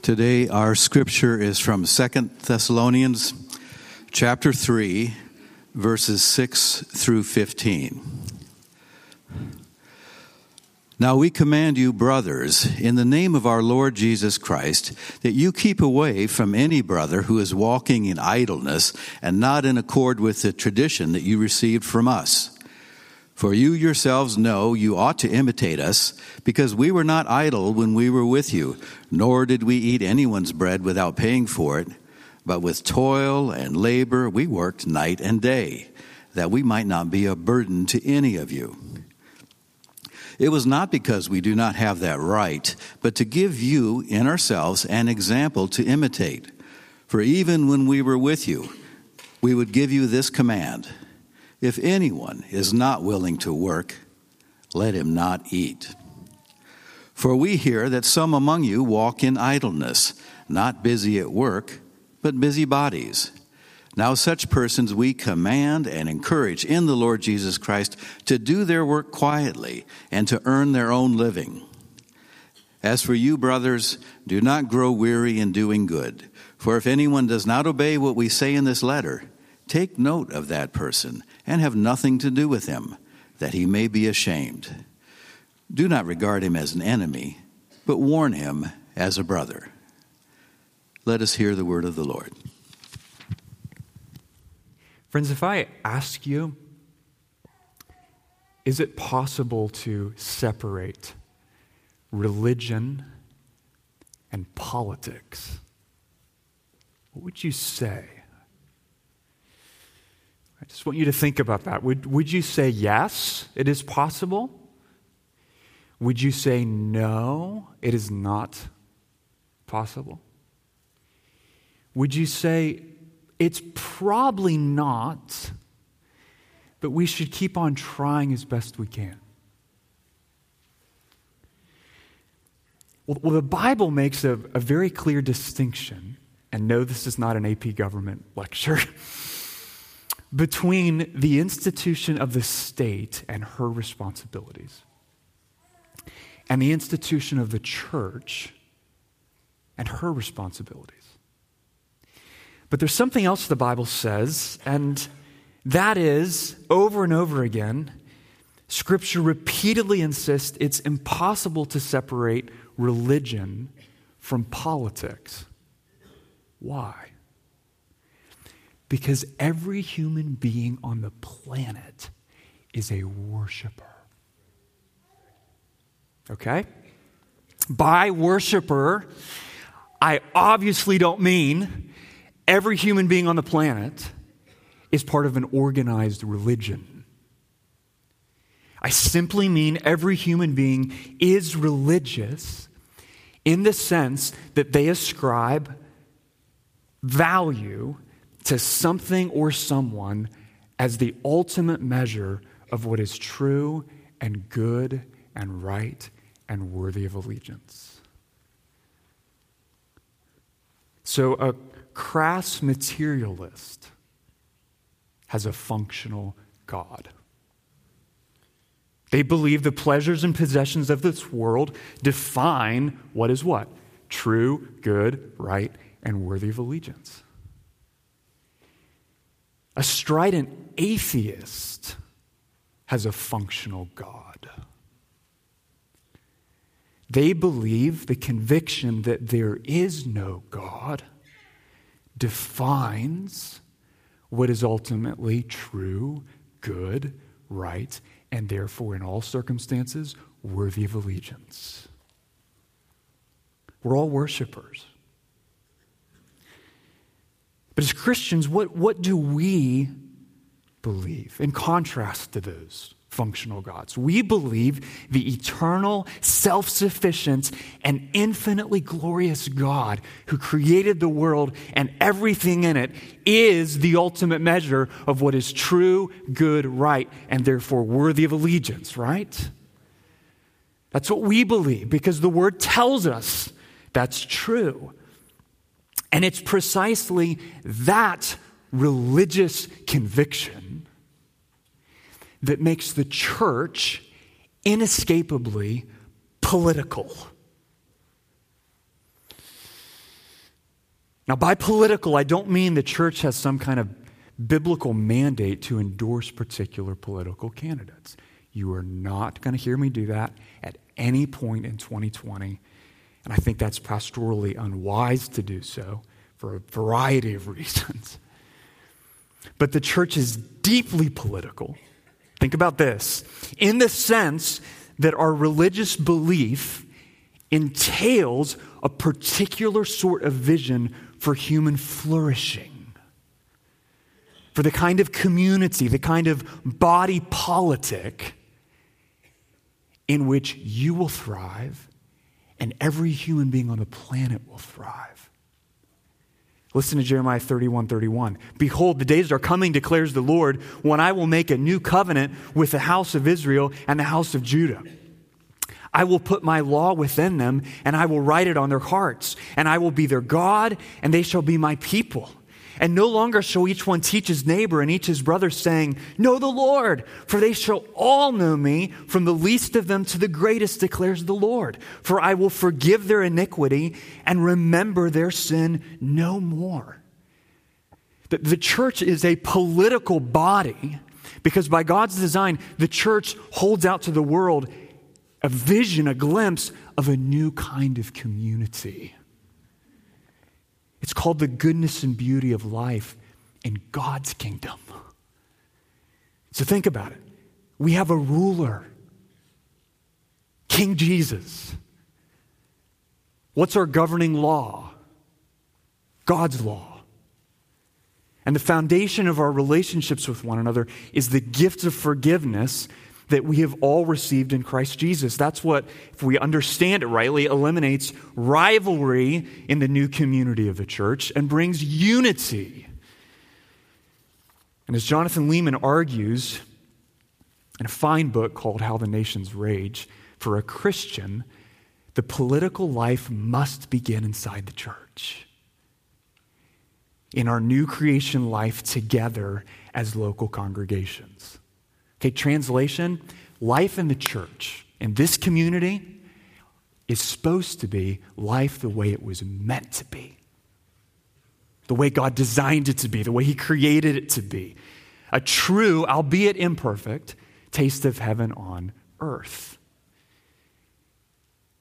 Today our scripture is from 2 Thessalonians chapter 3 verses 6 through 15. Now we command you brothers in the name of our Lord Jesus Christ that you keep away from any brother who is walking in idleness and not in accord with the tradition that you received from us. For you yourselves know you ought to imitate us, because we were not idle when we were with you, nor did we eat anyone's bread without paying for it. But with toil and labor we worked night and day, that we might not be a burden to any of you. It was not because we do not have that right, but to give you in ourselves an example to imitate. For even when we were with you, we would give you this command if anyone is not willing to work, let him not eat. For we hear that some among you walk in idleness, not busy at work, but busy bodies. Now, such persons we command and encourage in the Lord Jesus Christ to do their work quietly and to earn their own living. As for you, brothers, do not grow weary in doing good. For if anyone does not obey what we say in this letter, take note of that person and have nothing to do with him, that he may be ashamed. Do not regard him as an enemy, but warn him as a brother. Let us hear the word of the Lord. Friends, if I ask you, is it possible to separate religion and politics? What would you say? I just want you to think about that. Would, would you say yes, it is possible? Would you say no, it is not possible? Would you say it's probably not, but we should keep on trying as best we can? Well, the Bible makes a, a very clear distinction, and no, this is not an AP government lecture. between the institution of the state and her responsibilities and the institution of the church and her responsibilities. But there's something else the Bible says, and that is over and over again, Scripture repeatedly insists it's impossible to separate religion from politics. Why? Because every human being on the planet is a worshiper. Okay? By worshiper, I obviously don't mean every human being on the planet is part of an organized religion. I simply mean every human being is religious in the sense that they ascribe value to something or someone as the ultimate measure of what is true and good and right and worthy of allegiance. So, a crass materialist has a functional God. They believe the pleasures and possessions of this world define what is what? True, good, right, and worthy of allegiance. A strident atheist has a functional God. They believe the conviction that there is no God defines what is ultimately true, good, right, and therefore, in all circumstances, worthy of allegiance. We're all worshipers. But as Christians, what, what do we believe in contrast to those functional gods? We believe the eternal, self sufficient, and infinitely glorious God who created the world and everything in it is the ultimate measure of what is true, good, right, and therefore worthy of allegiance, right? That's what we believe because the word tells us that's true. And it's precisely that religious conviction that makes the church inescapably political. Now, by political, I don't mean the church has some kind of biblical mandate to endorse particular political candidates. You are not going to hear me do that at any point in 2020. And I think that's pastorally unwise to do so for a variety of reasons. But the church is deeply political. Think about this in the sense that our religious belief entails a particular sort of vision for human flourishing, for the kind of community, the kind of body politic in which you will thrive and every human being on the planet will thrive. Listen to Jeremiah 31 31. Behold, the days are coming, declares the Lord, when I will make a new covenant with the house of Israel and the house of Judah. I will put my law within them, and I will write it on their hearts, and I will be their God, and they shall be my people. And no longer shall each one teach his neighbor and each his brother, saying, Know the Lord, for they shall all know me, from the least of them to the greatest, declares the Lord. For I will forgive their iniquity and remember their sin no more. The, the church is a political body because by God's design, the church holds out to the world a vision, a glimpse of a new kind of community. It's called the goodness and beauty of life in God's kingdom. So think about it. We have a ruler, King Jesus. What's our governing law? God's law. And the foundation of our relationships with one another is the gift of forgiveness that we have all received in Christ Jesus. That's what, if we understand it rightly, eliminates rivalry in the new community of the church and brings unity. And as Jonathan Leeman argues in a fine book called How the Nations Rage, for a Christian, the political life must begin inside the church. In our new creation life together as local congregations. Okay, translation life in the church, in this community, is supposed to be life the way it was meant to be, the way God designed it to be, the way He created it to be. A true, albeit imperfect, taste of heaven on earth.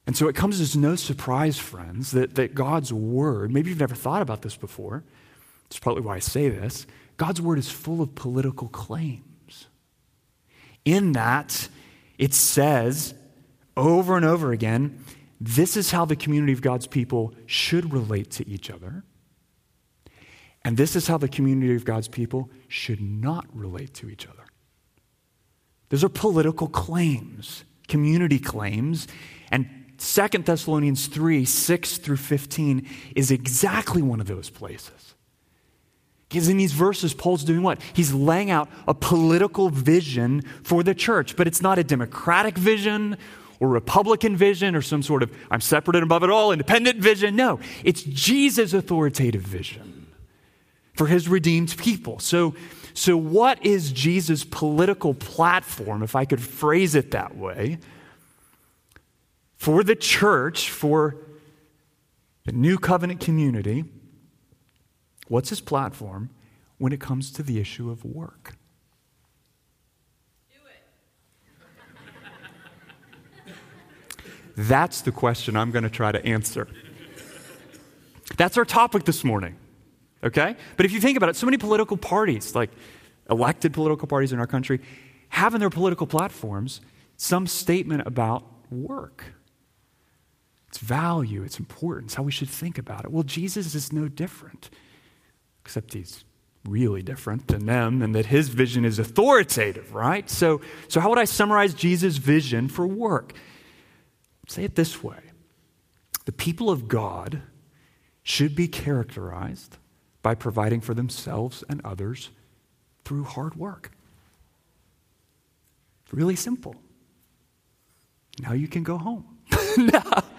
And so it comes as no surprise, friends, that, that God's word, maybe you've never thought about this before, it's probably why I say this, God's word is full of political claims. In that, it says over and over again this is how the community of God's people should relate to each other. And this is how the community of God's people should not relate to each other. Those are political claims, community claims. And Second Thessalonians 3 6 through 15 is exactly one of those places. Because in these verses, Paul's doing what? He's laying out a political vision for the church, but it's not a democratic vision or Republican vision or some sort of I'm separate and above it all, independent vision. No, it's Jesus' authoritative vision for his redeemed people. So, so what is Jesus' political platform, if I could phrase it that way, for the church, for the new covenant community? What's his platform when it comes to the issue of work? That's the question I'm going to try to answer. That's our topic this morning. Okay? But if you think about it, so many political parties, like elected political parties in our country, have in their political platforms some statement about work. Its value, its importance, how we should think about it. Well, Jesus is no different except he's really different than them and that his vision is authoritative, right? So, so how would I summarize Jesus' vision for work? Say it this way The people of God should be characterized by providing for themselves and others through hard work. Really simple. Now you can go home.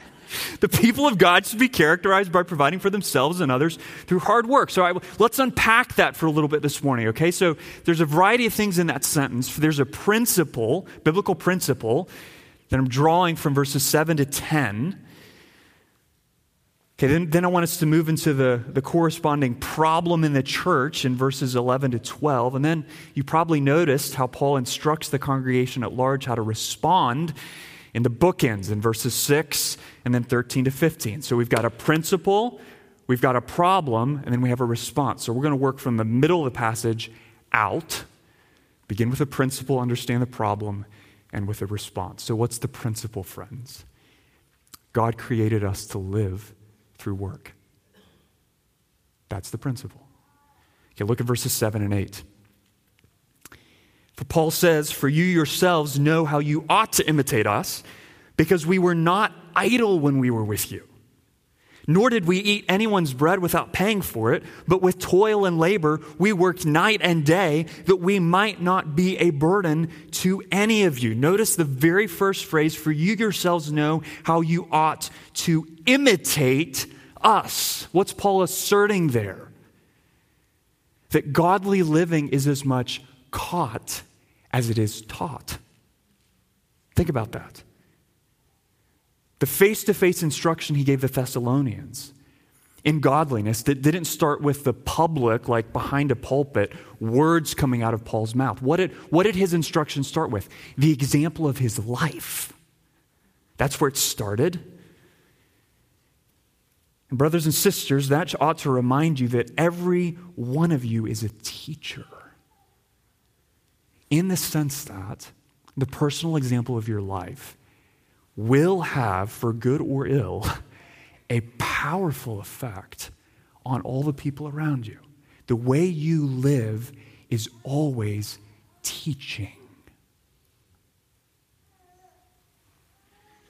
The people of God should be characterized by providing for themselves and others through hard work. So I, let's unpack that for a little bit this morning, okay? So there's a variety of things in that sentence. There's a principle, biblical principle, that I'm drawing from verses 7 to 10. Okay, then, then I want us to move into the, the corresponding problem in the church in verses 11 to 12. And then you probably noticed how Paul instructs the congregation at large how to respond in the bookends in verses 6 and then 13 to 15. So we've got a principle, we've got a problem, and then we have a response. So we're going to work from the middle of the passage out, begin with a principle, understand the problem, and with a response. So, what's the principle, friends? God created us to live through work. That's the principle. Okay, look at verses 7 and 8. Paul says, For you yourselves know how you ought to imitate us, because we were not idle when we were with you. Nor did we eat anyone's bread without paying for it, but with toil and labor we worked night and day that we might not be a burden to any of you. Notice the very first phrase for you yourselves know how you ought to imitate us. What's Paul asserting there? That godly living is as much caught as it is taught. Think about that. The face to face instruction he gave the Thessalonians in godliness that didn't start with the public, like behind a pulpit, words coming out of Paul's mouth. What did, what did his instruction start with? The example of his life. That's where it started. And brothers and sisters, that ought to remind you that every one of you is a teacher. In the sense that the personal example of your life will have, for good or ill, a powerful effect on all the people around you. The way you live is always teaching.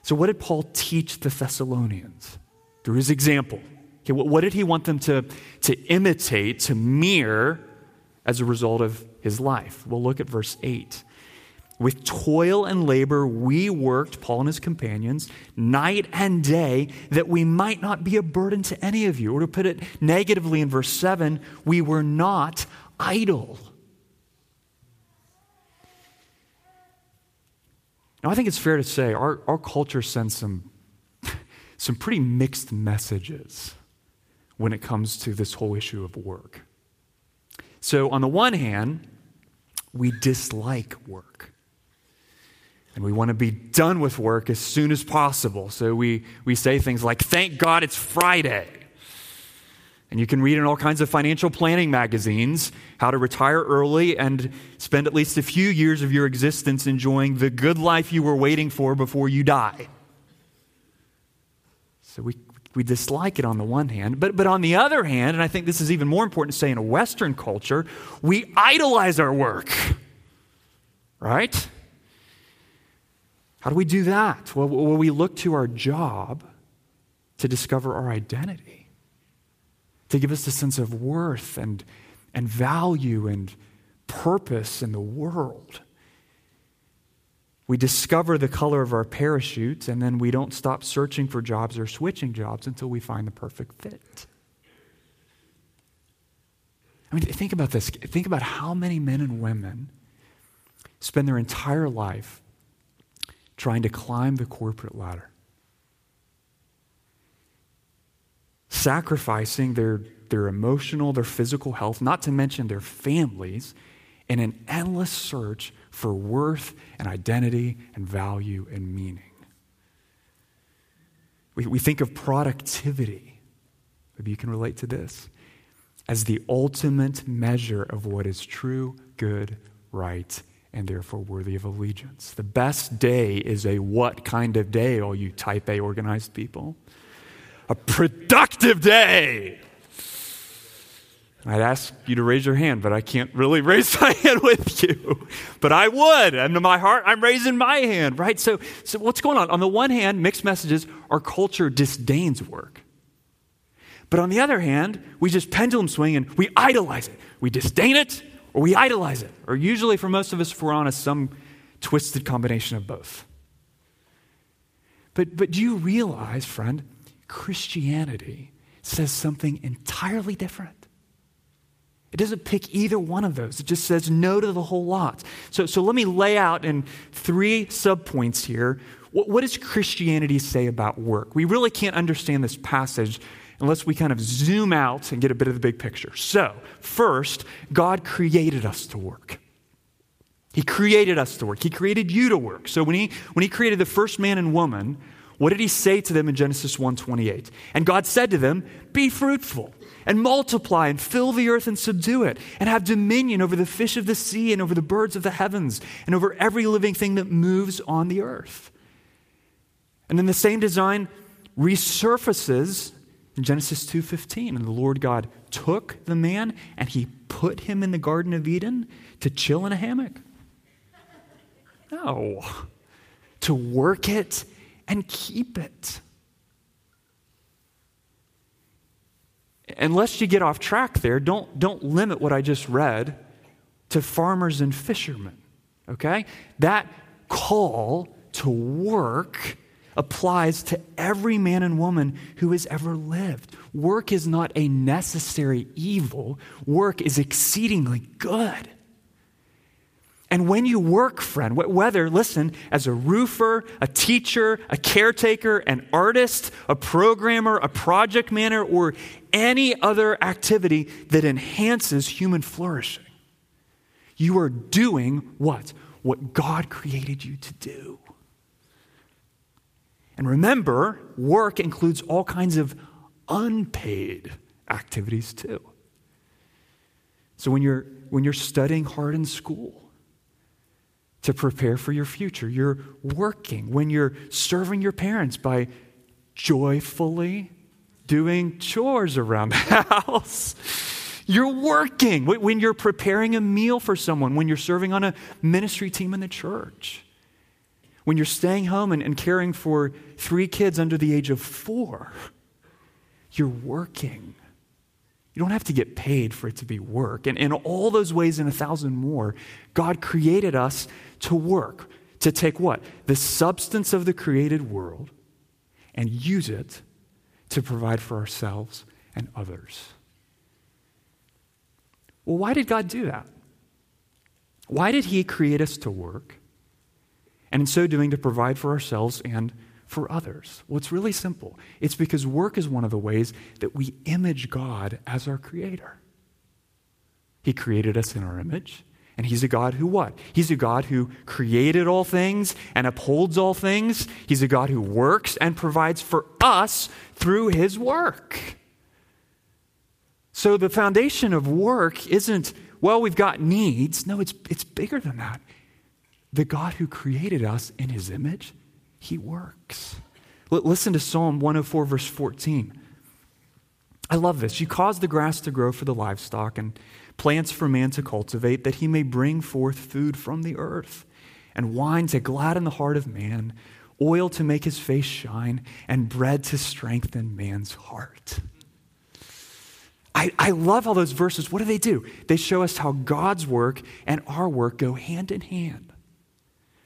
So, what did Paul teach the Thessalonians? through his example. Okay, what, what did he want them to, to imitate, to mirror as a result of his life? We'll look at verse 8. With toil and labor, we worked, Paul and his companions, night and day, that we might not be a burden to any of you. Or to put it negatively in verse 7, we were not idle. Now, I think it's fair to say our, our culture sends some some pretty mixed messages when it comes to this whole issue of work. So, on the one hand, we dislike work. And we want to be done with work as soon as possible. So we, we say things like, Thank God it's Friday. And you can read in all kinds of financial planning magazines how to retire early and spend at least a few years of your existence enjoying the good life you were waiting for before you die. So we, we dislike it on the one hand. But, but on the other hand, and I think this is even more important to say in a Western culture, we idolize our work. Right? How do we do that? Well, well, we look to our job to discover our identity, to give us a sense of worth and, and value and purpose in the world. We discover the color of our parachute, and then we don't stop searching for jobs or switching jobs until we find the perfect fit. I mean, think about this. Think about how many men and women spend their entire life trying to climb the corporate ladder, sacrificing their, their emotional, their physical health, not to mention their families, in an endless search for worth and identity and value and meaning. We, we think of productivity, maybe you can relate to this, as the ultimate measure of what is true, good, right, and therefore worthy of allegiance. The best day is a what kind of day, all you type A organized people? A productive day. I'd ask you to raise your hand, but I can't really raise my hand with you. But I would. And in my heart, I'm raising my hand, right? So, so what's going on? On the one hand, mixed messages, our culture disdains work. But on the other hand, we just pendulum swing and we idolize it. We disdain it or we idolize it. Or usually, for most of us, if we're honest, some twisted combination of both. But, but do you realize, friend, Christianity says something entirely different? It doesn't pick either one of those. It just says no to the whole lot. So, so let me lay out in three subpoints here What, what does Christianity say about work? We really can't understand this passage unless we kind of zoom out and get a bit of the big picture. So, first, God created us to work. He created us to work. He created you to work. So when he, when he created the first man and woman, what did he say to them in Genesis 1:28? And God said to them, "Be fruitful and multiply and fill the earth and subdue it and have dominion over the fish of the sea and over the birds of the heavens and over every living thing that moves on the earth." And then the same design resurfaces in Genesis 2:15, and the Lord God took the man and he put him in the garden of Eden to chill in a hammock. No. To work it and keep it. Unless you get off track there, don't, don't limit what I just read to farmers and fishermen. Okay? That call to work applies to every man and woman who has ever lived. Work is not a necessary evil, work is exceedingly good. And when you work, friend, whether, listen, as a roofer, a teacher, a caretaker, an artist, a programmer, a project manager, or any other activity that enhances human flourishing, you are doing what? What God created you to do. And remember, work includes all kinds of unpaid activities too. So when you're, when you're studying hard in school, to prepare for your future. You're working when you're serving your parents by joyfully doing chores around the house. You're working when you're preparing a meal for someone, when you're serving on a ministry team in the church, when you're staying home and, and caring for three kids under the age of four. You're working. You don't have to get paid for it to be work. And in all those ways and a thousand more, God created us to work, to take what? The substance of the created world and use it to provide for ourselves and others. Well, why did God do that? Why did He create us to work? And in so doing, to provide for ourselves and for others? Well, it's really simple. It's because work is one of the ways that we image God as our creator. He created us in our image. And he's a God who what? He's a God who created all things and upholds all things. He's a God who works and provides for us through his work. So the foundation of work isn't, well, we've got needs. No, it's, it's bigger than that. The God who created us in his image he works. Listen to Psalm 104, verse 14. I love this. You cause the grass to grow for the livestock and plants for man to cultivate, that he may bring forth food from the earth, and wine to gladden the heart of man, oil to make his face shine, and bread to strengthen man's heart. I, I love all those verses. What do they do? They show us how God's work and our work go hand in hand.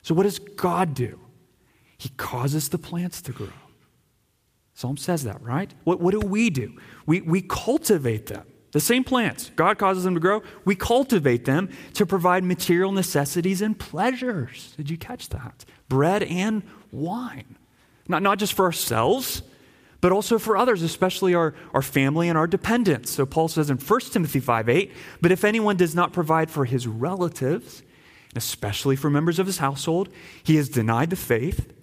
So, what does God do? He causes the plants to grow. Psalm says that, right? What, what do we do? We, we cultivate them. The same plants. God causes them to grow. We cultivate them to provide material necessities and pleasures. Did you catch that? Bread and wine. Not, not just for ourselves, but also for others, especially our, our family and our dependents. So Paul says in 1 Timothy 5 8, but if anyone does not provide for his relatives, especially for members of his household, he has denied the faith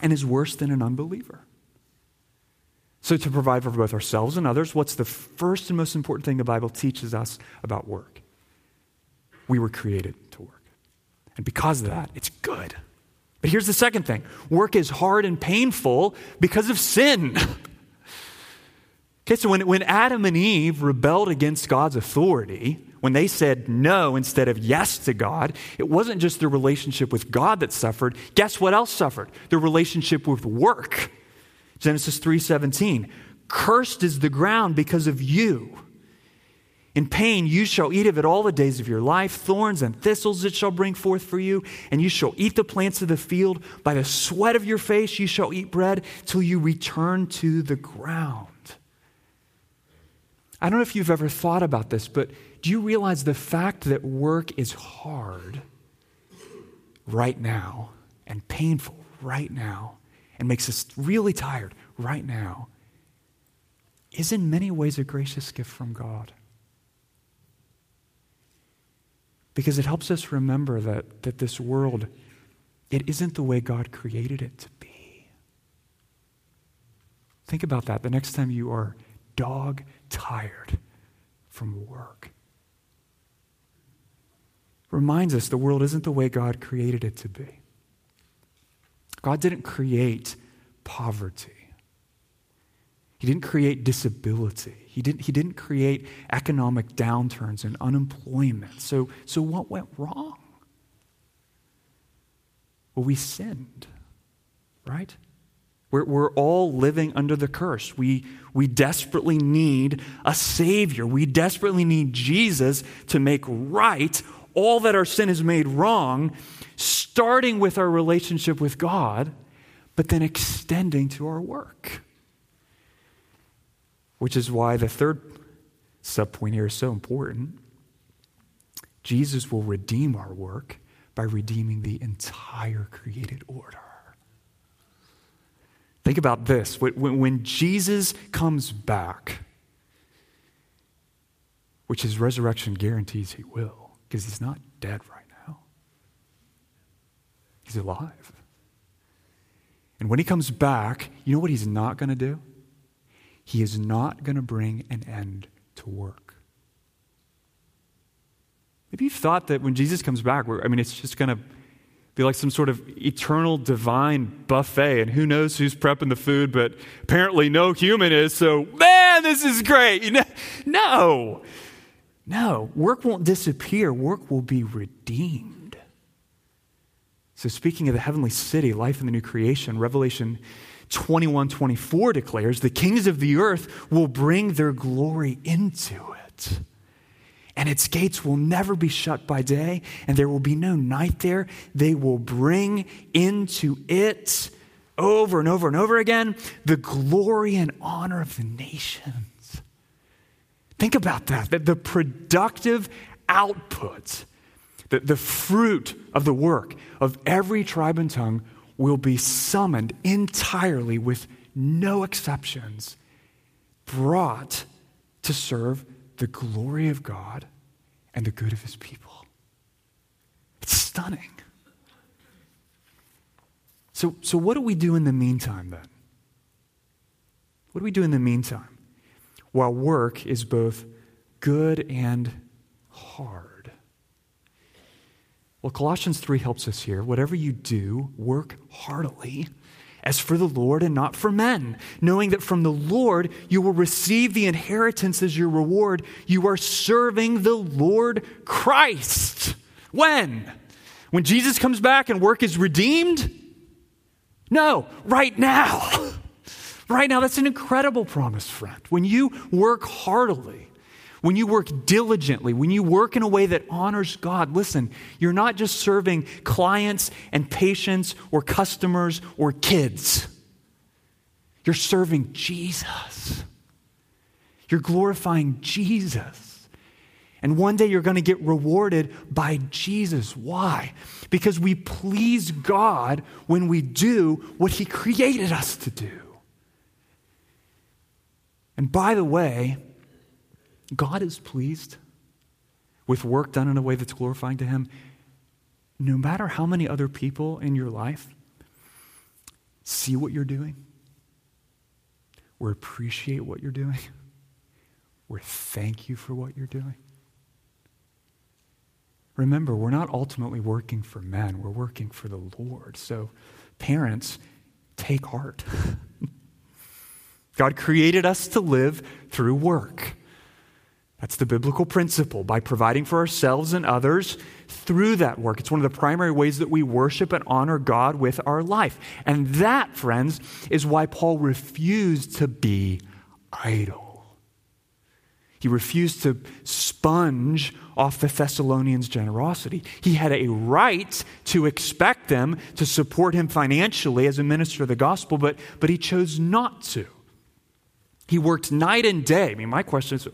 and is worse than an unbeliever. So, to provide for both ourselves and others, what's the first and most important thing the Bible teaches us about work? We were created to work. And because of that, it's good. But here's the second thing work is hard and painful because of sin. okay, so when, when Adam and Eve rebelled against God's authority, when they said no instead of yes to God, it wasn't just their relationship with God that suffered. Guess what else suffered? Their relationship with work. Genesis 3:17. Cursed is the ground because of you. In pain you shall eat of it all the days of your life. Thorns and thistles it shall bring forth for you, and you shall eat the plants of the field. By the sweat of your face you shall eat bread till you return to the ground. I don't know if you've ever thought about this, but do you realize the fact that work is hard right now and painful right now and makes us really tired right now is in many ways a gracious gift from God. Because it helps us remember that, that this world, it isn't the way God created it to be. Think about that the next time you are dog tired from work. Reminds us the world isn't the way God created it to be. God didn't create poverty. He didn't create disability. He didn't, he didn't create economic downturns and unemployment. So, so what went wrong? Well, we sinned, right? We're, we're all living under the curse. We, we desperately need a Savior. We desperately need Jesus to make right all that our sin has made wrong, starting with our relationship with God, but then extending to our work. Which is why the third subpoint here is so important. Jesus will redeem our work by redeeming the entire created order. Think about this. When Jesus comes back, which his resurrection guarantees he will, because he's not dead right now, he's alive. And when he comes back, you know what he's not going to do? He is not going to bring an end to work. Maybe you've thought that when Jesus comes back, I mean, it's just going to be like some sort of eternal divine buffet, and who knows who's prepping the food, but apparently no human is, so man, this is great. No, no, work won't disappear, work will be redeemed. So, speaking of the heavenly city, life in the new creation, Revelation 21 24 declares, the kings of the earth will bring their glory into it and its gates will never be shut by day, and there will be no night there. They will bring into it over and over and over again the glory and honor of the nations. Think about that, that the productive output, the, the fruit of the work of every tribe and tongue will be summoned entirely with no exceptions, brought to serve the glory of God and the good of his people. It's stunning. So, so what do we do in the meantime then? What do we do in the meantime? While work is both good and hard. Well, Colossians 3 helps us here. Whatever you do, work heartily as for the Lord and not for men, knowing that from the Lord you will receive the inheritance as your reward. You are serving the Lord Christ. When? When Jesus comes back and work is redeemed? No, right now. Right now, that's an incredible promise, friend. When you work heartily, when you work diligently, when you work in a way that honors God, listen, you're not just serving clients and patients or customers or kids. You're serving Jesus. You're glorifying Jesus. And one day you're going to get rewarded by Jesus. Why? Because we please God when we do what He created us to do. And by the way, God is pleased with work done in a way that's glorifying to Him, no matter how many other people in your life see what you're doing, or appreciate what you're doing, or thank you for what you're doing. Remember, we're not ultimately working for men, we're working for the Lord. So, parents, take heart. God created us to live through work. That's the biblical principle by providing for ourselves and others through that work. It's one of the primary ways that we worship and honor God with our life. And that, friends, is why Paul refused to be idle. He refused to sponge off the Thessalonians' generosity. He had a right to expect them to support him financially as a minister of the gospel, but, but he chose not to. He worked night and day. I mean, my question is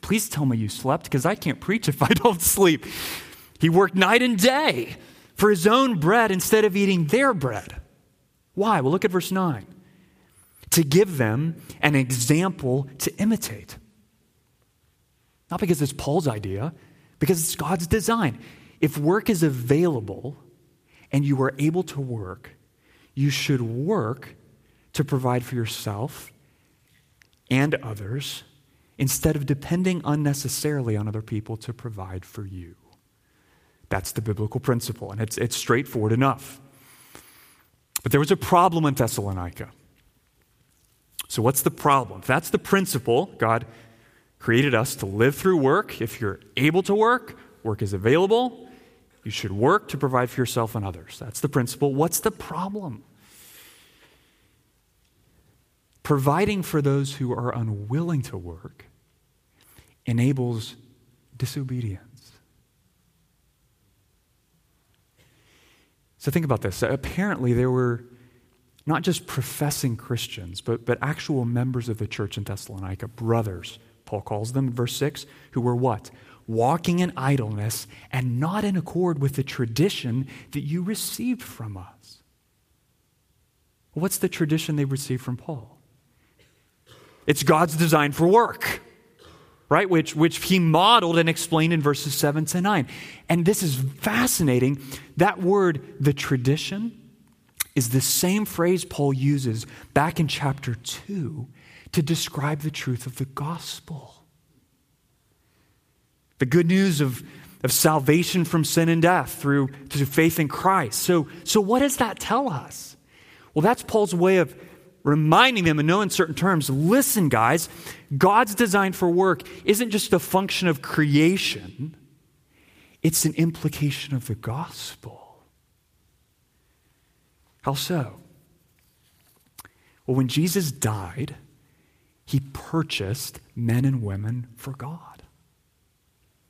please tell me you slept because I can't preach if I don't sleep. He worked night and day for his own bread instead of eating their bread. Why? Well, look at verse 9. To give them an example to imitate. Not because it's Paul's idea, because it's God's design. If work is available and you are able to work, you should work to provide for yourself and others instead of depending unnecessarily on other people to provide for you. That's the biblical principle, and it's, it's straightforward enough. But there was a problem in Thessalonica. So, what's the problem? If that's the principle, God created us to live through work. If you're able to work, work is available. You should work to provide for yourself and others. That's the principle. What's the problem? Providing for those who are unwilling to work enables disobedience. So think about this. Apparently, there were not just professing Christians, but, but actual members of the church in Thessalonica, brothers, Paul calls them in verse 6, who were what? Walking in idleness and not in accord with the tradition that you received from us. What's the tradition they received from Paul? It's God's design for work, right? Which, which he modeled and explained in verses 7 to 9. And this is fascinating. That word, the tradition, is the same phrase Paul uses back in chapter 2 to describe the truth of the gospel. The good news of, of salvation from sin and death through, through faith in Christ. So, so, what does that tell us? Well, that's Paul's way of reminding them in no uncertain terms listen, guys, God's design for work isn't just a function of creation, it's an implication of the gospel. How so? Well, when Jesus died, he purchased men and women for God.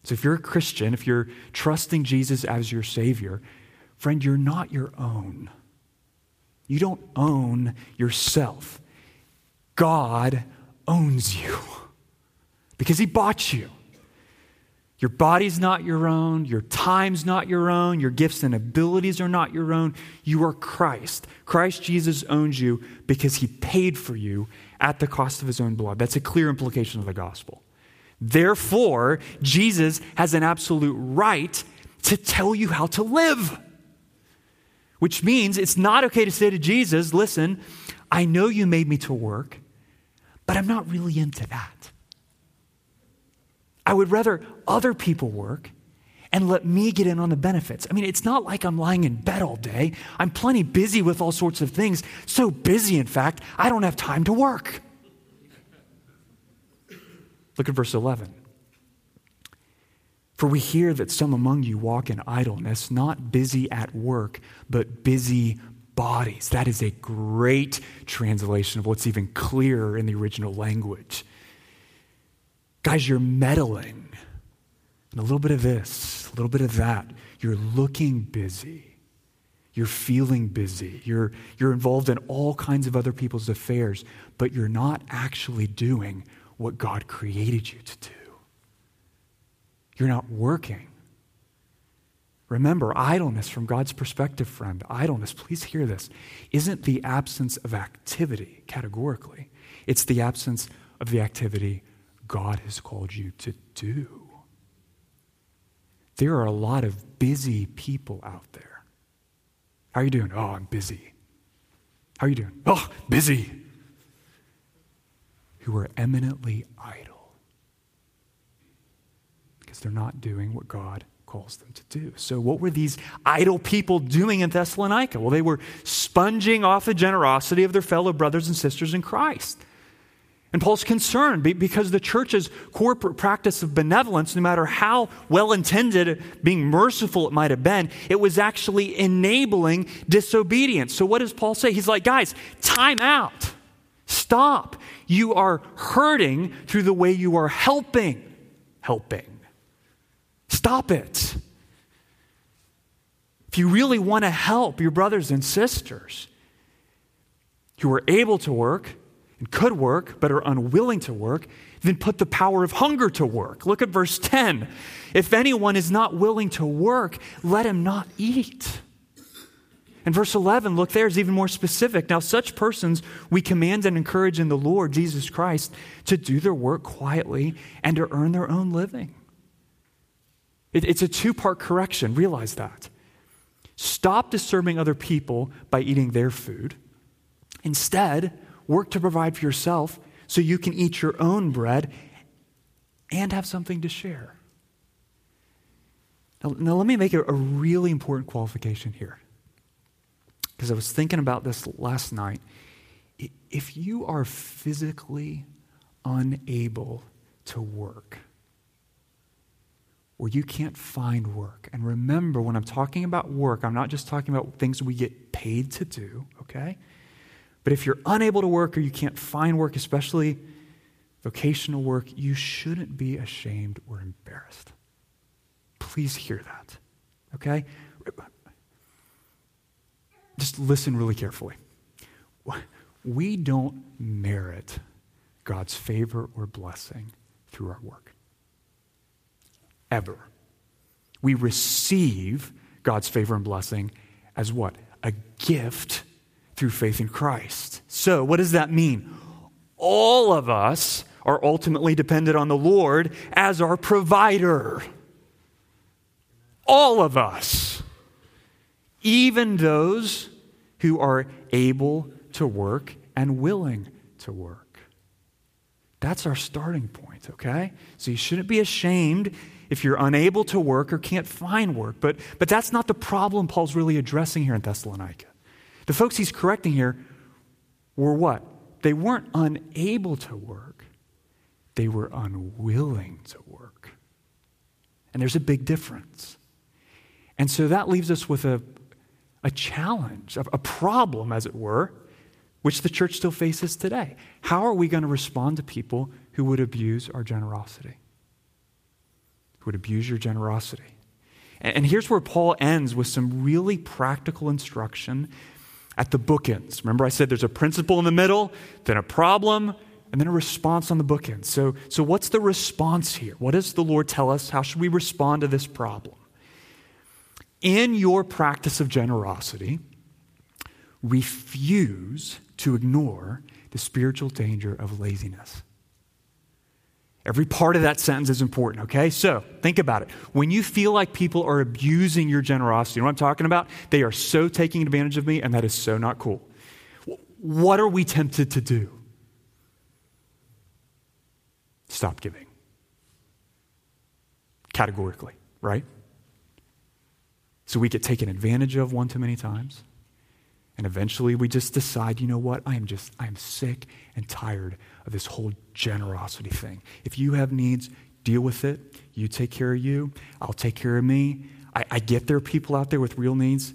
So if you're a Christian, if you're trusting Jesus as your Savior, friend, you're not your own. You don't own yourself. God owns you because He bought you. Your body's not your own. Your time's not your own. Your gifts and abilities are not your own. You are Christ. Christ Jesus owns you because He paid for you at the cost of His own blood. That's a clear implication of the gospel. Therefore, Jesus has an absolute right to tell you how to live. Which means it's not okay to say to Jesus, listen, I know you made me to work, but I'm not really into that. I would rather other people work and let me get in on the benefits. I mean, it's not like I'm lying in bed all day. I'm plenty busy with all sorts of things. So busy, in fact, I don't have time to work. Look at verse 11. For we hear that some among you walk in idleness, not busy at work, but busy bodies. That is a great translation of what's even clearer in the original language. Guys, you're meddling. And a little bit of this, a little bit of that. You're looking busy. You're feeling busy. You're, you're involved in all kinds of other people's affairs, but you're not actually doing what God created you to do. You're not working. Remember, idleness from God's perspective, friend, idleness, please hear this, isn't the absence of activity categorically. It's the absence of the activity God has called you to do. There are a lot of busy people out there. How are you doing? Oh, I'm busy. How are you doing? Oh, busy. Who are eminently idle because they're not doing what God calls them to do. So, what were these idle people doing in Thessalonica? Well, they were sponging off the generosity of their fellow brothers and sisters in Christ. And Paul's concerned because the church's corporate practice of benevolence, no matter how well intended, being merciful it might have been, it was actually enabling disobedience. So, what does Paul say? He's like, guys, time out. Stop. You are hurting through the way you are helping. Helping. Stop it. If you really want to help your brothers and sisters who are able to work and could work but are unwilling to work, then put the power of hunger to work. Look at verse 10. If anyone is not willing to work, let him not eat. And verse 11, look there, is even more specific. Now, such persons we command and encourage in the Lord Jesus Christ to do their work quietly and to earn their own living. It, it's a two part correction. Realize that. Stop disturbing other people by eating their food. Instead, work to provide for yourself so you can eat your own bread and have something to share. Now, now let me make a, a really important qualification here. Because I was thinking about this last night. If you are physically unable to work, or you can't find work, and remember, when I'm talking about work, I'm not just talking about things we get paid to do, okay? But if you're unable to work or you can't find work, especially vocational work, you shouldn't be ashamed or embarrassed. Please hear that, okay? Just listen really carefully. We don't merit God's favor or blessing through our work. Ever. We receive God's favor and blessing as what? A gift through faith in Christ. So, what does that mean? All of us are ultimately dependent on the Lord as our provider. All of us even those who are able to work and willing to work. That's our starting point, okay? So you shouldn't be ashamed if you're unable to work or can't find work. But, but that's not the problem Paul's really addressing here in Thessalonica. The folks he's correcting here were what? They weren't unable to work, they were unwilling to work. And there's a big difference. And so that leaves us with a, a challenge, a problem, as it were, which the church still faces today. How are we going to respond to people who would abuse our generosity? Would abuse your generosity? And here's where Paul ends with some really practical instruction at the bookends. Remember, I said there's a principle in the middle, then a problem, and then a response on the bookends. So, so what's the response here? What does the Lord tell us? How should we respond to this problem? in your practice of generosity, refuse to ignore the spiritual danger of laziness. Every part of that sentence is important, okay? So think about it. When you feel like people are abusing your generosity, you know what I'm talking about? They are so taking advantage of me, and that is so not cool. What are we tempted to do? Stop giving. Categorically, right? So we get taken advantage of one too many times. And eventually we just decide, you know what? I am just, I am sick and tired of this whole generosity thing. If you have needs, deal with it. You take care of you. I'll take care of me. I, I get there are people out there with real needs,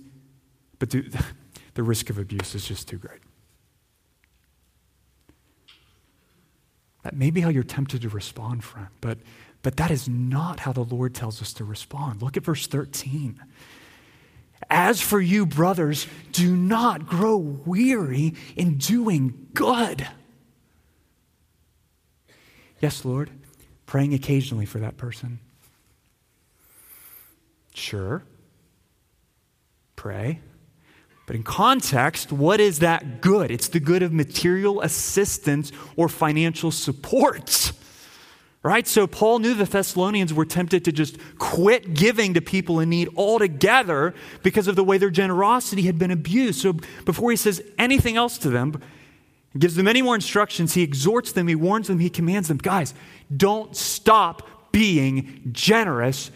but dude, the risk of abuse is just too great. That may be how you're tempted to respond, friend, but, but that is not how the Lord tells us to respond. Look at verse 13. As for you, brothers, do not grow weary in doing good. Yes, Lord, praying occasionally for that person. Sure, pray. But in context, what is that good? It's the good of material assistance or financial support. Right? So Paul knew the Thessalonians were tempted to just quit giving to people in need altogether because of the way their generosity had been abused. So before he says anything else to them, gives them any more instructions, he exhorts them, he warns them, he commands them guys, don't stop being generous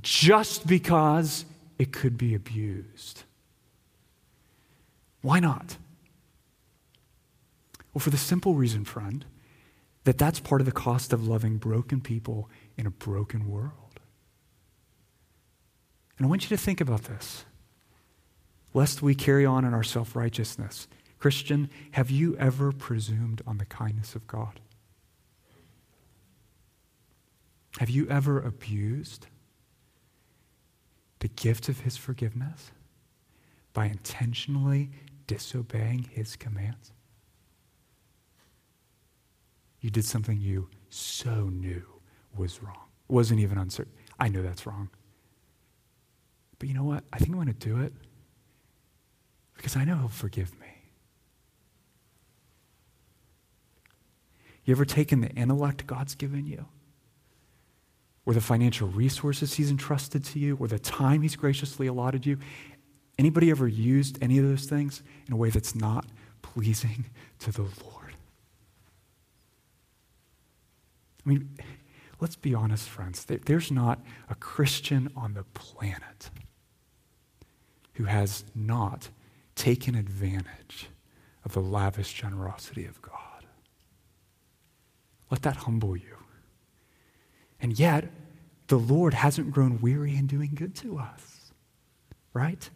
just because it could be abused. Why not? Well, for the simple reason, friend that that's part of the cost of loving broken people in a broken world. And I want you to think about this, lest we carry on in our self righteousness. Christian, have you ever presumed on the kindness of God? Have you ever abused the gift of His forgiveness by intentionally disobeying His commands? You did something you so knew was wrong. It wasn't even uncertain. I know that's wrong. But you know what? I think I'm going to do it Because I know He'll forgive me. You ever taken the intellect God's given you? Or the financial resources He's entrusted to you? Or the time He's graciously allotted you? Anybody ever used any of those things in a way that's not pleasing to the Lord? I mean, let's be honest, friends. There's not a Christian on the planet who has not taken advantage of the lavish generosity of God. Let that humble you. And yet, the Lord hasn't grown weary in doing good to us. Right?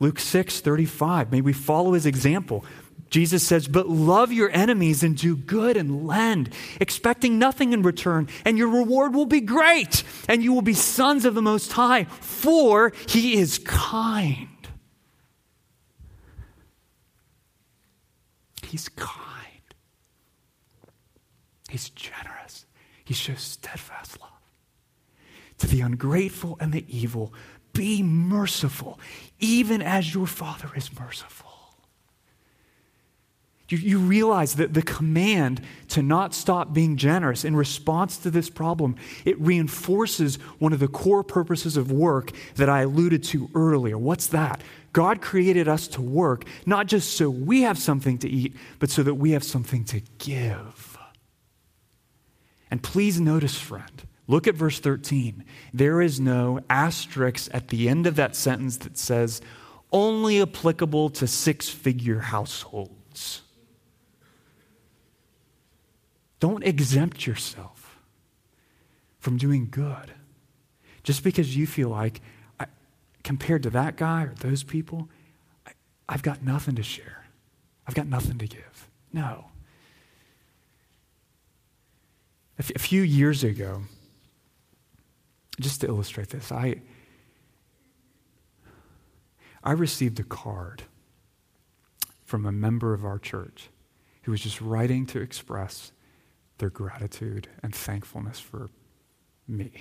Luke 6 35, may we follow his example. Jesus says, But love your enemies and do good and lend, expecting nothing in return, and your reward will be great, and you will be sons of the Most High, for he is kind. He's kind. He's generous. He shows steadfast love. To the ungrateful and the evil, be merciful, even as your Father is merciful. You, you realize that the command to not stop being generous in response to this problem, it reinforces one of the core purposes of work that I alluded to earlier. What's that? God created us to work, not just so we have something to eat, but so that we have something to give. And please notice, friend, look at verse 13. There is no asterisk at the end of that sentence that says, only applicable to six figure households. Don't exempt yourself from doing good just because you feel like, I, compared to that guy or those people, I, I've got nothing to share. I've got nothing to give. No. A, few years ago, just to illustrate this, I, I received a card from a member of our church who was just writing to express their gratitude and thankfulness for me.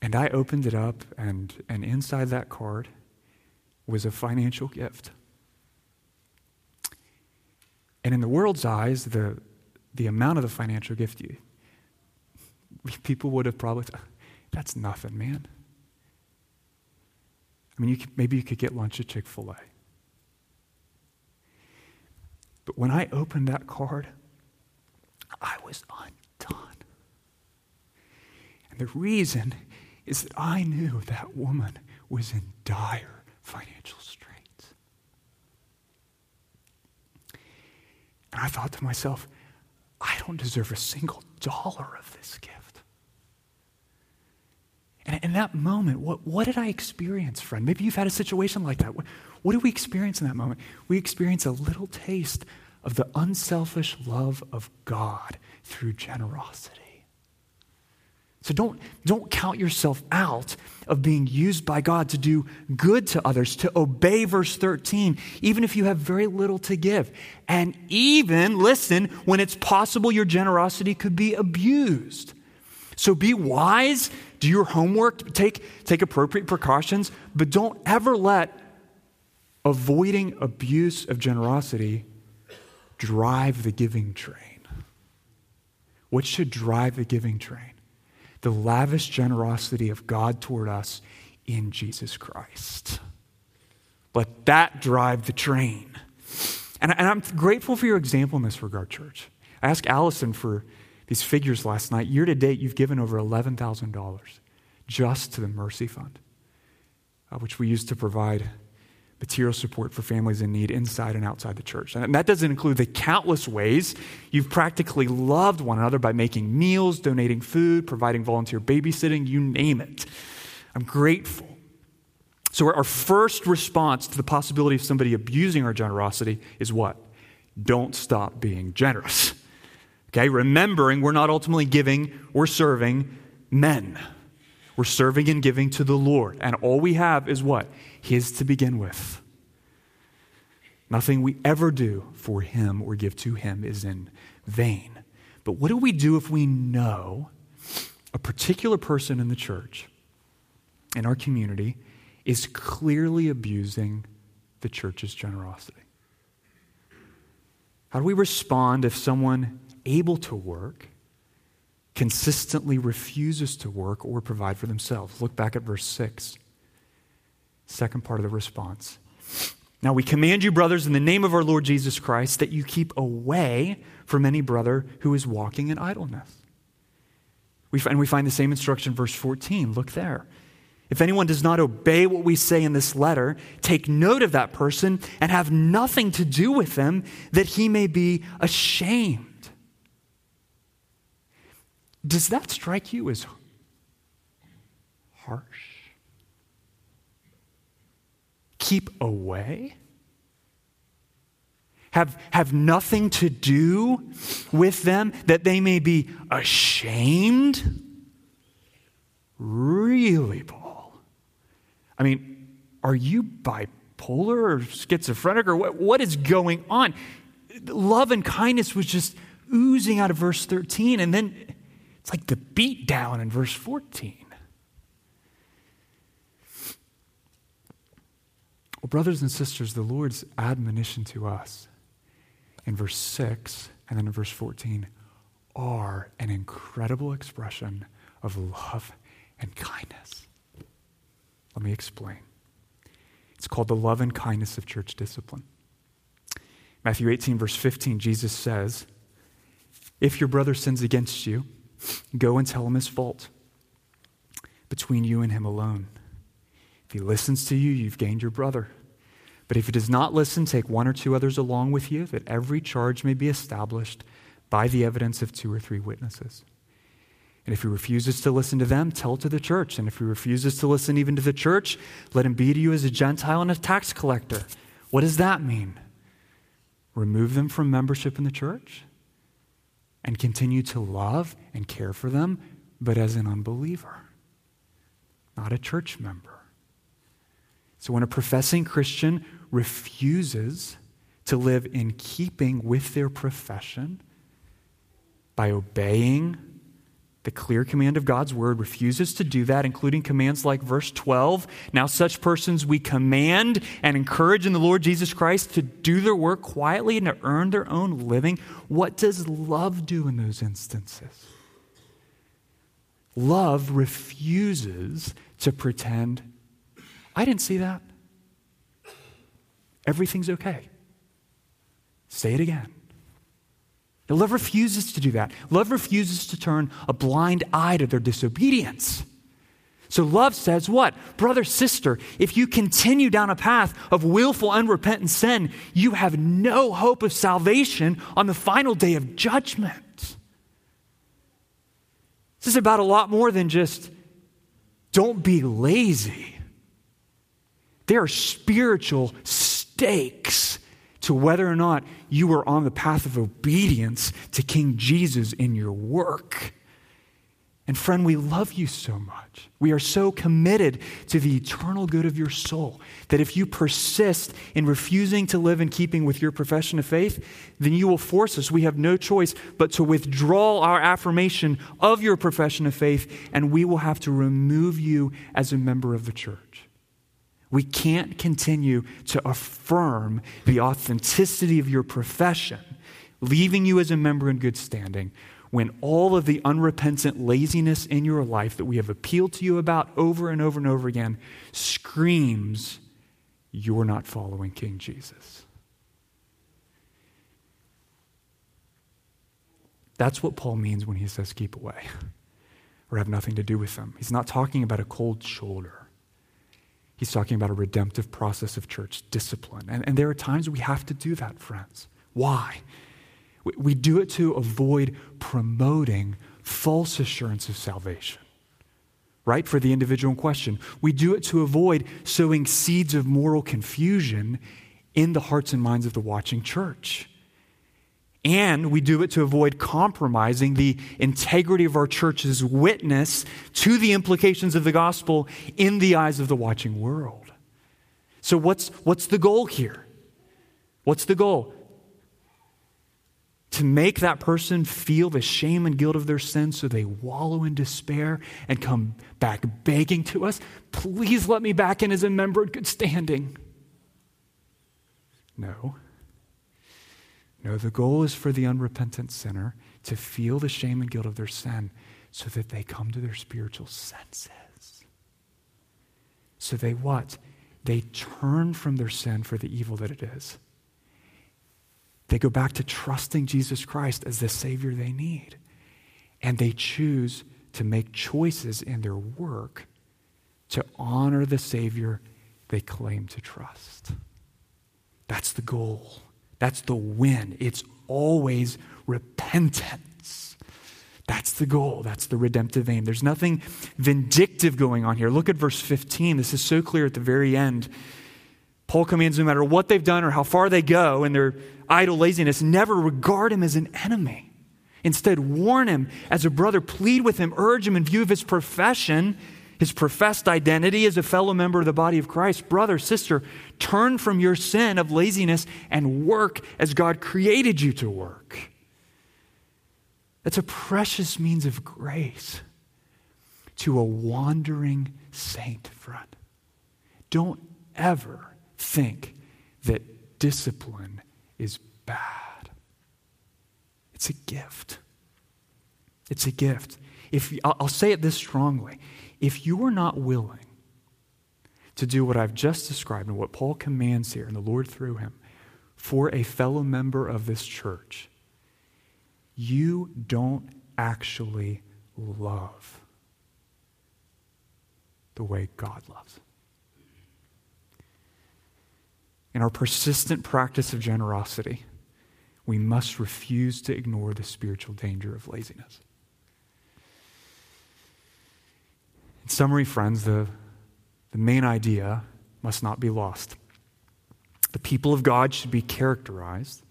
And I opened it up, and, and inside that card was a financial gift. And in the world's eyes, the, the amount of the financial gift you, people would have probably thought, that's nothing, man. I mean, you could, maybe you could get lunch at Chick fil A. But when I opened that card, I was undone. And the reason is that I knew that woman was in dire financial straits. And I thought to myself, I don't deserve a single dollar of this gift. And in that moment, what, what did I experience, friend? Maybe you've had a situation like that. What, what did we experience in that moment? We experience a little taste of the unselfish love of God through generosity. So don't, don't count yourself out of being used by God to do good to others, to obey verse 13, even if you have very little to give. And even, listen, when it's possible your generosity could be abused. So be wise, do your homework, take, take appropriate precautions, but don't ever let avoiding abuse of generosity drive the giving train. What should drive the giving train? The lavish generosity of God toward us in Jesus Christ. Let that drive the train. And, and I'm grateful for your example in this regard, church. I asked Allison for these figures last night. Year to date, you've given over $11,000 just to the Mercy Fund, uh, which we use to provide material support for families in need inside and outside the church. And that doesn't include the countless ways you've practically loved one another by making meals, donating food, providing volunteer babysitting, you name it. I'm grateful. So, our first response to the possibility of somebody abusing our generosity is what? Don't stop being generous. Okay, remembering we're not ultimately giving, we're serving men. We're serving and giving to the Lord. And all we have is what? His to begin with. Nothing we ever do for Him or give to Him is in vain. But what do we do if we know a particular person in the church, in our community, is clearly abusing the church's generosity. How do we respond if someone able to work consistently refuses to work or provide for themselves? Look back at verse 6. Second part of the response. Now we command you, brothers, in the name of our Lord Jesus Christ, that you keep away from any brother who is walking in idleness. We, and we find the same instruction verse 14. Look there. If anyone does not obey what we say in this letter, take note of that person and have nothing to do with them, that he may be ashamed. Does that strike you as harsh? Keep away? Have, have nothing to do with them that they may be ashamed? Really, Paul? I mean, are you bipolar or schizophrenic or what, what is going on? Love and kindness was just oozing out of verse 13, and then it's like the beat down in verse 14. Well, brothers and sisters, the Lord's admonition to us in verse 6 and then in verse 14 are an incredible expression of love and kindness. Let me explain. It's called the love and kindness of church discipline. Matthew 18, verse 15, Jesus says, If your brother sins against you, go and tell him his fault between you and him alone. If he listens to you, you've gained your brother. But if he does not listen, take one or two others along with you, that every charge may be established by the evidence of two or three witnesses. And if he refuses to listen to them, tell to the church. And if he refuses to listen even to the church, let him be to you as a Gentile and a tax collector. What does that mean? Remove them from membership in the church and continue to love and care for them, but as an unbeliever, not a church member. So when a professing Christian refuses to live in keeping with their profession by obeying the clear command of God's word, refuses to do that, including commands like verse 12. Now, such persons we command and encourage in the Lord Jesus Christ to do their work quietly and to earn their own living. What does love do in those instances? Love refuses to pretend I didn't see that. Everything's okay. Say it again. Love refuses to do that. Love refuses to turn a blind eye to their disobedience. So, love says what? Brother, sister, if you continue down a path of willful, unrepentant sin, you have no hope of salvation on the final day of judgment. This is about a lot more than just don't be lazy. There are spiritual stakes to whether or not you are on the path of obedience to King Jesus in your work. And friend, we love you so much. We are so committed to the eternal good of your soul that if you persist in refusing to live in keeping with your profession of faith, then you will force us. We have no choice but to withdraw our affirmation of your profession of faith, and we will have to remove you as a member of the church. We can't continue to affirm the authenticity of your profession, leaving you as a member in good standing, when all of the unrepentant laziness in your life that we have appealed to you about over and over and over again screams, You're not following King Jesus. That's what Paul means when he says keep away or have nothing to do with them. He's not talking about a cold shoulder. He's talking about a redemptive process of church discipline. And, and there are times we have to do that, friends. Why? We, we do it to avoid promoting false assurance of salvation, right? For the individual in question. We do it to avoid sowing seeds of moral confusion in the hearts and minds of the watching church. And we do it to avoid compromising the integrity of our church's witness to the implications of the gospel in the eyes of the watching world. So, what's, what's the goal here? What's the goal? to make that person feel the shame and guilt of their sin so they wallow in despair and come back begging to us, please let me back in as a member in good standing. No. No, the goal is for the unrepentant sinner to feel the shame and guilt of their sin so that they come to their spiritual senses. So they what? They turn from their sin for the evil that it is they go back to trusting Jesus Christ as the Savior they need. And they choose to make choices in their work to honor the Savior they claim to trust. That's the goal. That's the win. It's always repentance. That's the goal. That's the redemptive aim. There's nothing vindictive going on here. Look at verse 15. This is so clear at the very end. Paul commands no matter what they've done or how far they go in their idle laziness, never regard him as an enemy. Instead, warn him as a brother, plead with him, urge him in view of his profession, his professed identity as a fellow member of the body of Christ. Brother, sister, turn from your sin of laziness and work as God created you to work. That's a precious means of grace to a wandering saint, friend. Don't ever think that discipline is bad. It's a gift. It's a gift. If I'll say it this strongly, if you are not willing to do what I've just described and what Paul commands here and the Lord through him for a fellow member of this church, you don't actually love the way God loves. In our persistent practice of generosity, we must refuse to ignore the spiritual danger of laziness. In summary, friends, the, the main idea must not be lost. The people of God should be characterized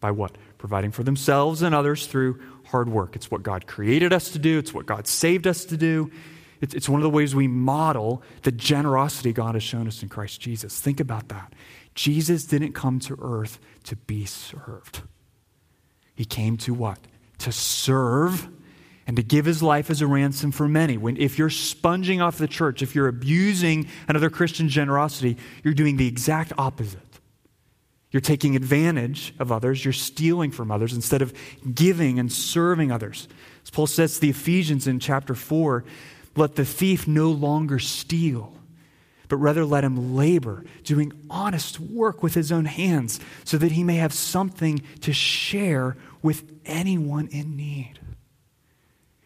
by what? Providing for themselves and others through hard work. It's what God created us to do, it's what God saved us to do. It's, it's one of the ways we model the generosity God has shown us in Christ Jesus. Think about that. Jesus didn't come to earth to be served. He came to what? To serve and to give his life as a ransom for many. When, if you're sponging off the church, if you're abusing another Christian's generosity, you're doing the exact opposite. You're taking advantage of others, you're stealing from others instead of giving and serving others. As Paul says to the Ephesians in chapter 4, let the thief no longer steal but rather let him labor, doing honest work with his own hands, so that he may have something to share with anyone in need.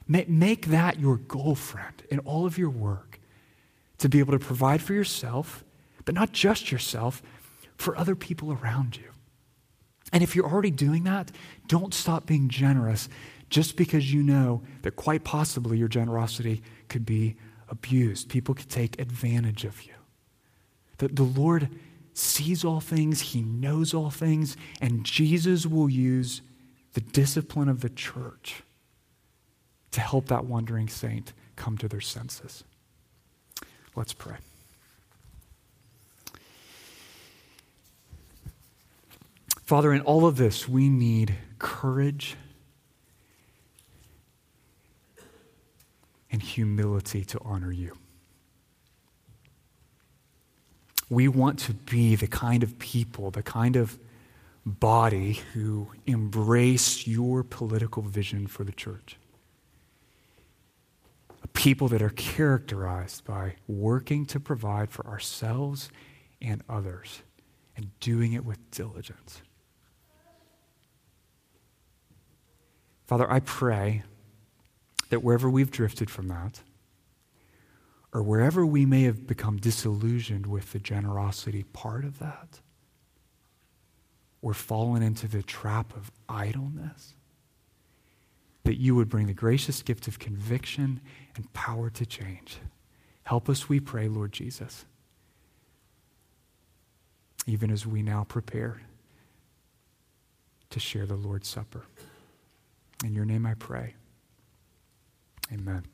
Make that your goal, friend, in all of your work, to be able to provide for yourself, but not just yourself, for other people around you. And if you're already doing that, don't stop being generous just because you know that quite possibly your generosity could be abused. People could take advantage of you. That the Lord sees all things, He knows all things, and Jesus will use the discipline of the church to help that wandering saint come to their senses. Let's pray. Father, in all of this, we need courage and humility to honor you. We want to be the kind of people, the kind of body who embrace your political vision for the church. People that are characterized by working to provide for ourselves and others and doing it with diligence. Father, I pray that wherever we've drifted from that, or wherever we may have become disillusioned with the generosity part of that, or fallen into the trap of idleness, that you would bring the gracious gift of conviction and power to change. Help us, we pray, Lord Jesus, even as we now prepare to share the Lord's Supper. In your name I pray. Amen.